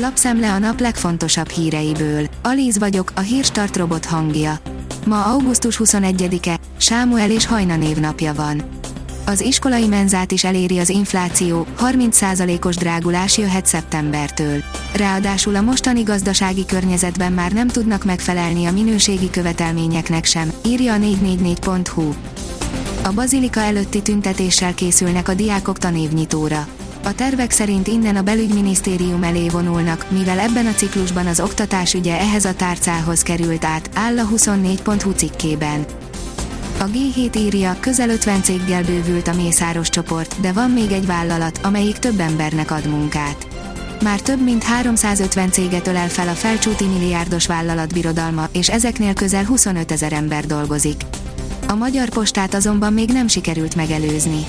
Lapszemle a nap legfontosabb híreiből. Alíz vagyok, a hírstart robot hangja. Ma augusztus 21-e, Sámuel és Hajna névnapja van. Az iskolai menzát is eléri az infláció, 30%-os drágulás jöhet szeptembertől. Ráadásul a mostani gazdasági környezetben már nem tudnak megfelelni a minőségi követelményeknek sem, írja a 444.hu. A bazilika előtti tüntetéssel készülnek a diákok tanévnyitóra. A tervek szerint innen a belügyminisztérium elé vonulnak, mivel ebben a ciklusban az oktatás ügye ehhez a tárcához került át, áll a 24.hu cikkében. A G7 írja, közel 50 céggel bővült a Mészáros csoport, de van még egy vállalat, amelyik több embernek ad munkát. Már több mint 350 céget ölel fel a felcsúti milliárdos vállalatbirodalma, és ezeknél közel 25 ezer ember dolgozik. A magyar postát azonban még nem sikerült megelőzni.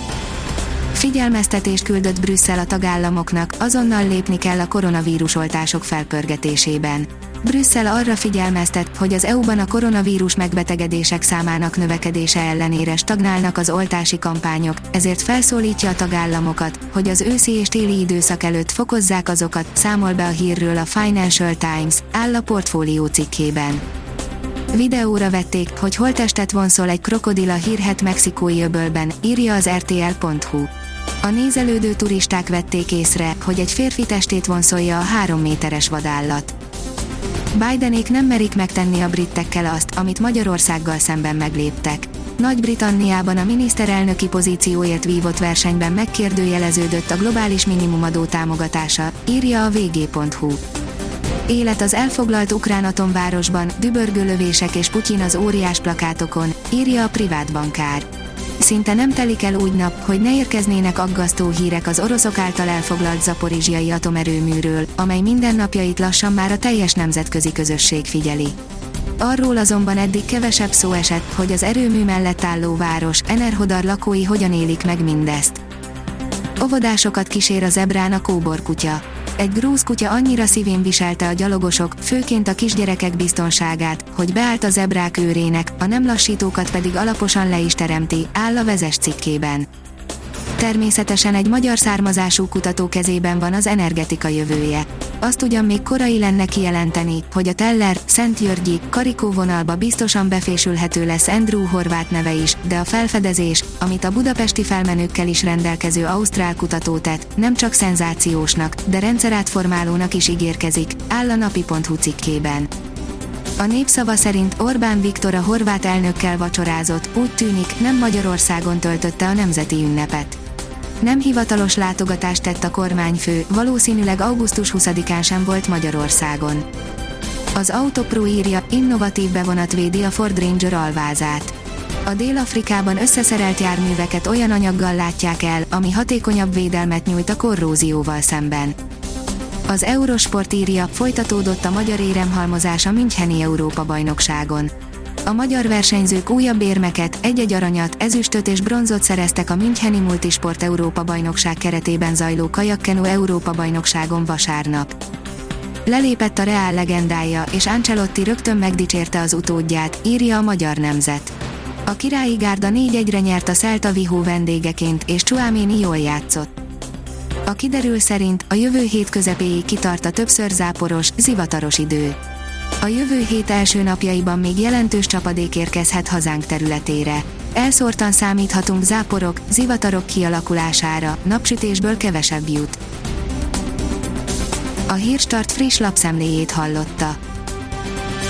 Figyelmeztetést küldött Brüsszel a tagállamoknak, azonnal lépni kell a koronavírus oltások felpörgetésében. Brüsszel arra figyelmeztet, hogy az EU-ban a koronavírus megbetegedések számának növekedése ellenére stagnálnak az oltási kampányok, ezért felszólítja a tagállamokat, hogy az őszi és téli időszak előtt fokozzák azokat, számol be a hírről a Financial Times, áll a portfólió cikkében. Videóra vették, hogy holtestet vonszol egy krokodil a hírhet mexikói öbölben, írja az rtl.hu. A nézelődő turisták vették észre, hogy egy férfi testét vonszolja a három méteres vadállat. Bidenék nem merik megtenni a britekkel azt, amit Magyarországgal szemben megléptek. Nagy-Britanniában a miniszterelnöki pozícióért vívott versenyben megkérdőjeleződött a globális minimumadó támogatása, írja a vg.hu. Élet az elfoglalt ukrán atomvárosban, dübörgőlövések és Putyin az óriás plakátokon, írja a privát bankár. Szinte nem telik el úgy nap, hogy ne érkeznének aggasztó hírek az oroszok által elfoglalt zaporizsiai atomerőműről, amely mindennapjait lassan már a teljes nemzetközi közösség figyeli. Arról azonban eddig kevesebb szó esett, hogy az erőmű mellett álló város, Enerhodar lakói hogyan élik meg mindezt. Óvodásokat kísér a zebrán a kóborkutya egy grúz kutya annyira szívén viselte a gyalogosok, főként a kisgyerekek biztonságát, hogy beállt a zebrák őrének, a nem lassítókat pedig alaposan le is teremti, áll a vezes cikkében. Természetesen egy magyar származású kutató kezében van az energetika jövője. Azt ugyan még korai lenne kijelenteni, hogy a Teller, Szentgyörgyi, Karikó vonalba biztosan befésülhető lesz Andrew Horváth neve is, de a felfedezés, amit a budapesti felmenőkkel is rendelkező ausztrál kutató tett, nem csak szenzációsnak, de rendszerátformálónak is ígérkezik, áll a napi.hu cikkében. A népszava szerint Orbán Viktor a horvát elnökkel vacsorázott, úgy tűnik, nem Magyarországon töltötte a nemzeti ünnepet nem hivatalos látogatást tett a kormányfő, valószínűleg augusztus 20-án sem volt Magyarországon. Az Autopro írja, innovatív bevonat védi a Ford Ranger alvázát. A Dél-Afrikában összeszerelt járműveket olyan anyaggal látják el, ami hatékonyabb védelmet nyújt a korrózióval szemben. Az Eurosport írja, folytatódott a magyar éremhalmozás a Müncheni Európa-bajnokságon a magyar versenyzők újabb érmeket, egy-egy aranyat, ezüstöt és bronzot szereztek a Müncheni Multisport Európa bajnokság keretében zajló kajakkenu Európa bajnokságon vasárnap. Lelépett a Reál legendája, és Ancelotti rögtön megdicsérte az utódját, írja a Magyar Nemzet. A királyi gárda 4-1-re nyert a Celta Vigo vendégeként, és Csuáméni jól játszott. A kiderül szerint a jövő hét közepéig kitart a többször záporos, zivataros idő. A jövő hét első napjaiban még jelentős csapadék érkezhet hazánk területére. Elszórtan számíthatunk záporok, zivatarok kialakulására, napsütésből kevesebb jut. A Hírstart friss lapszemléjét hallotta.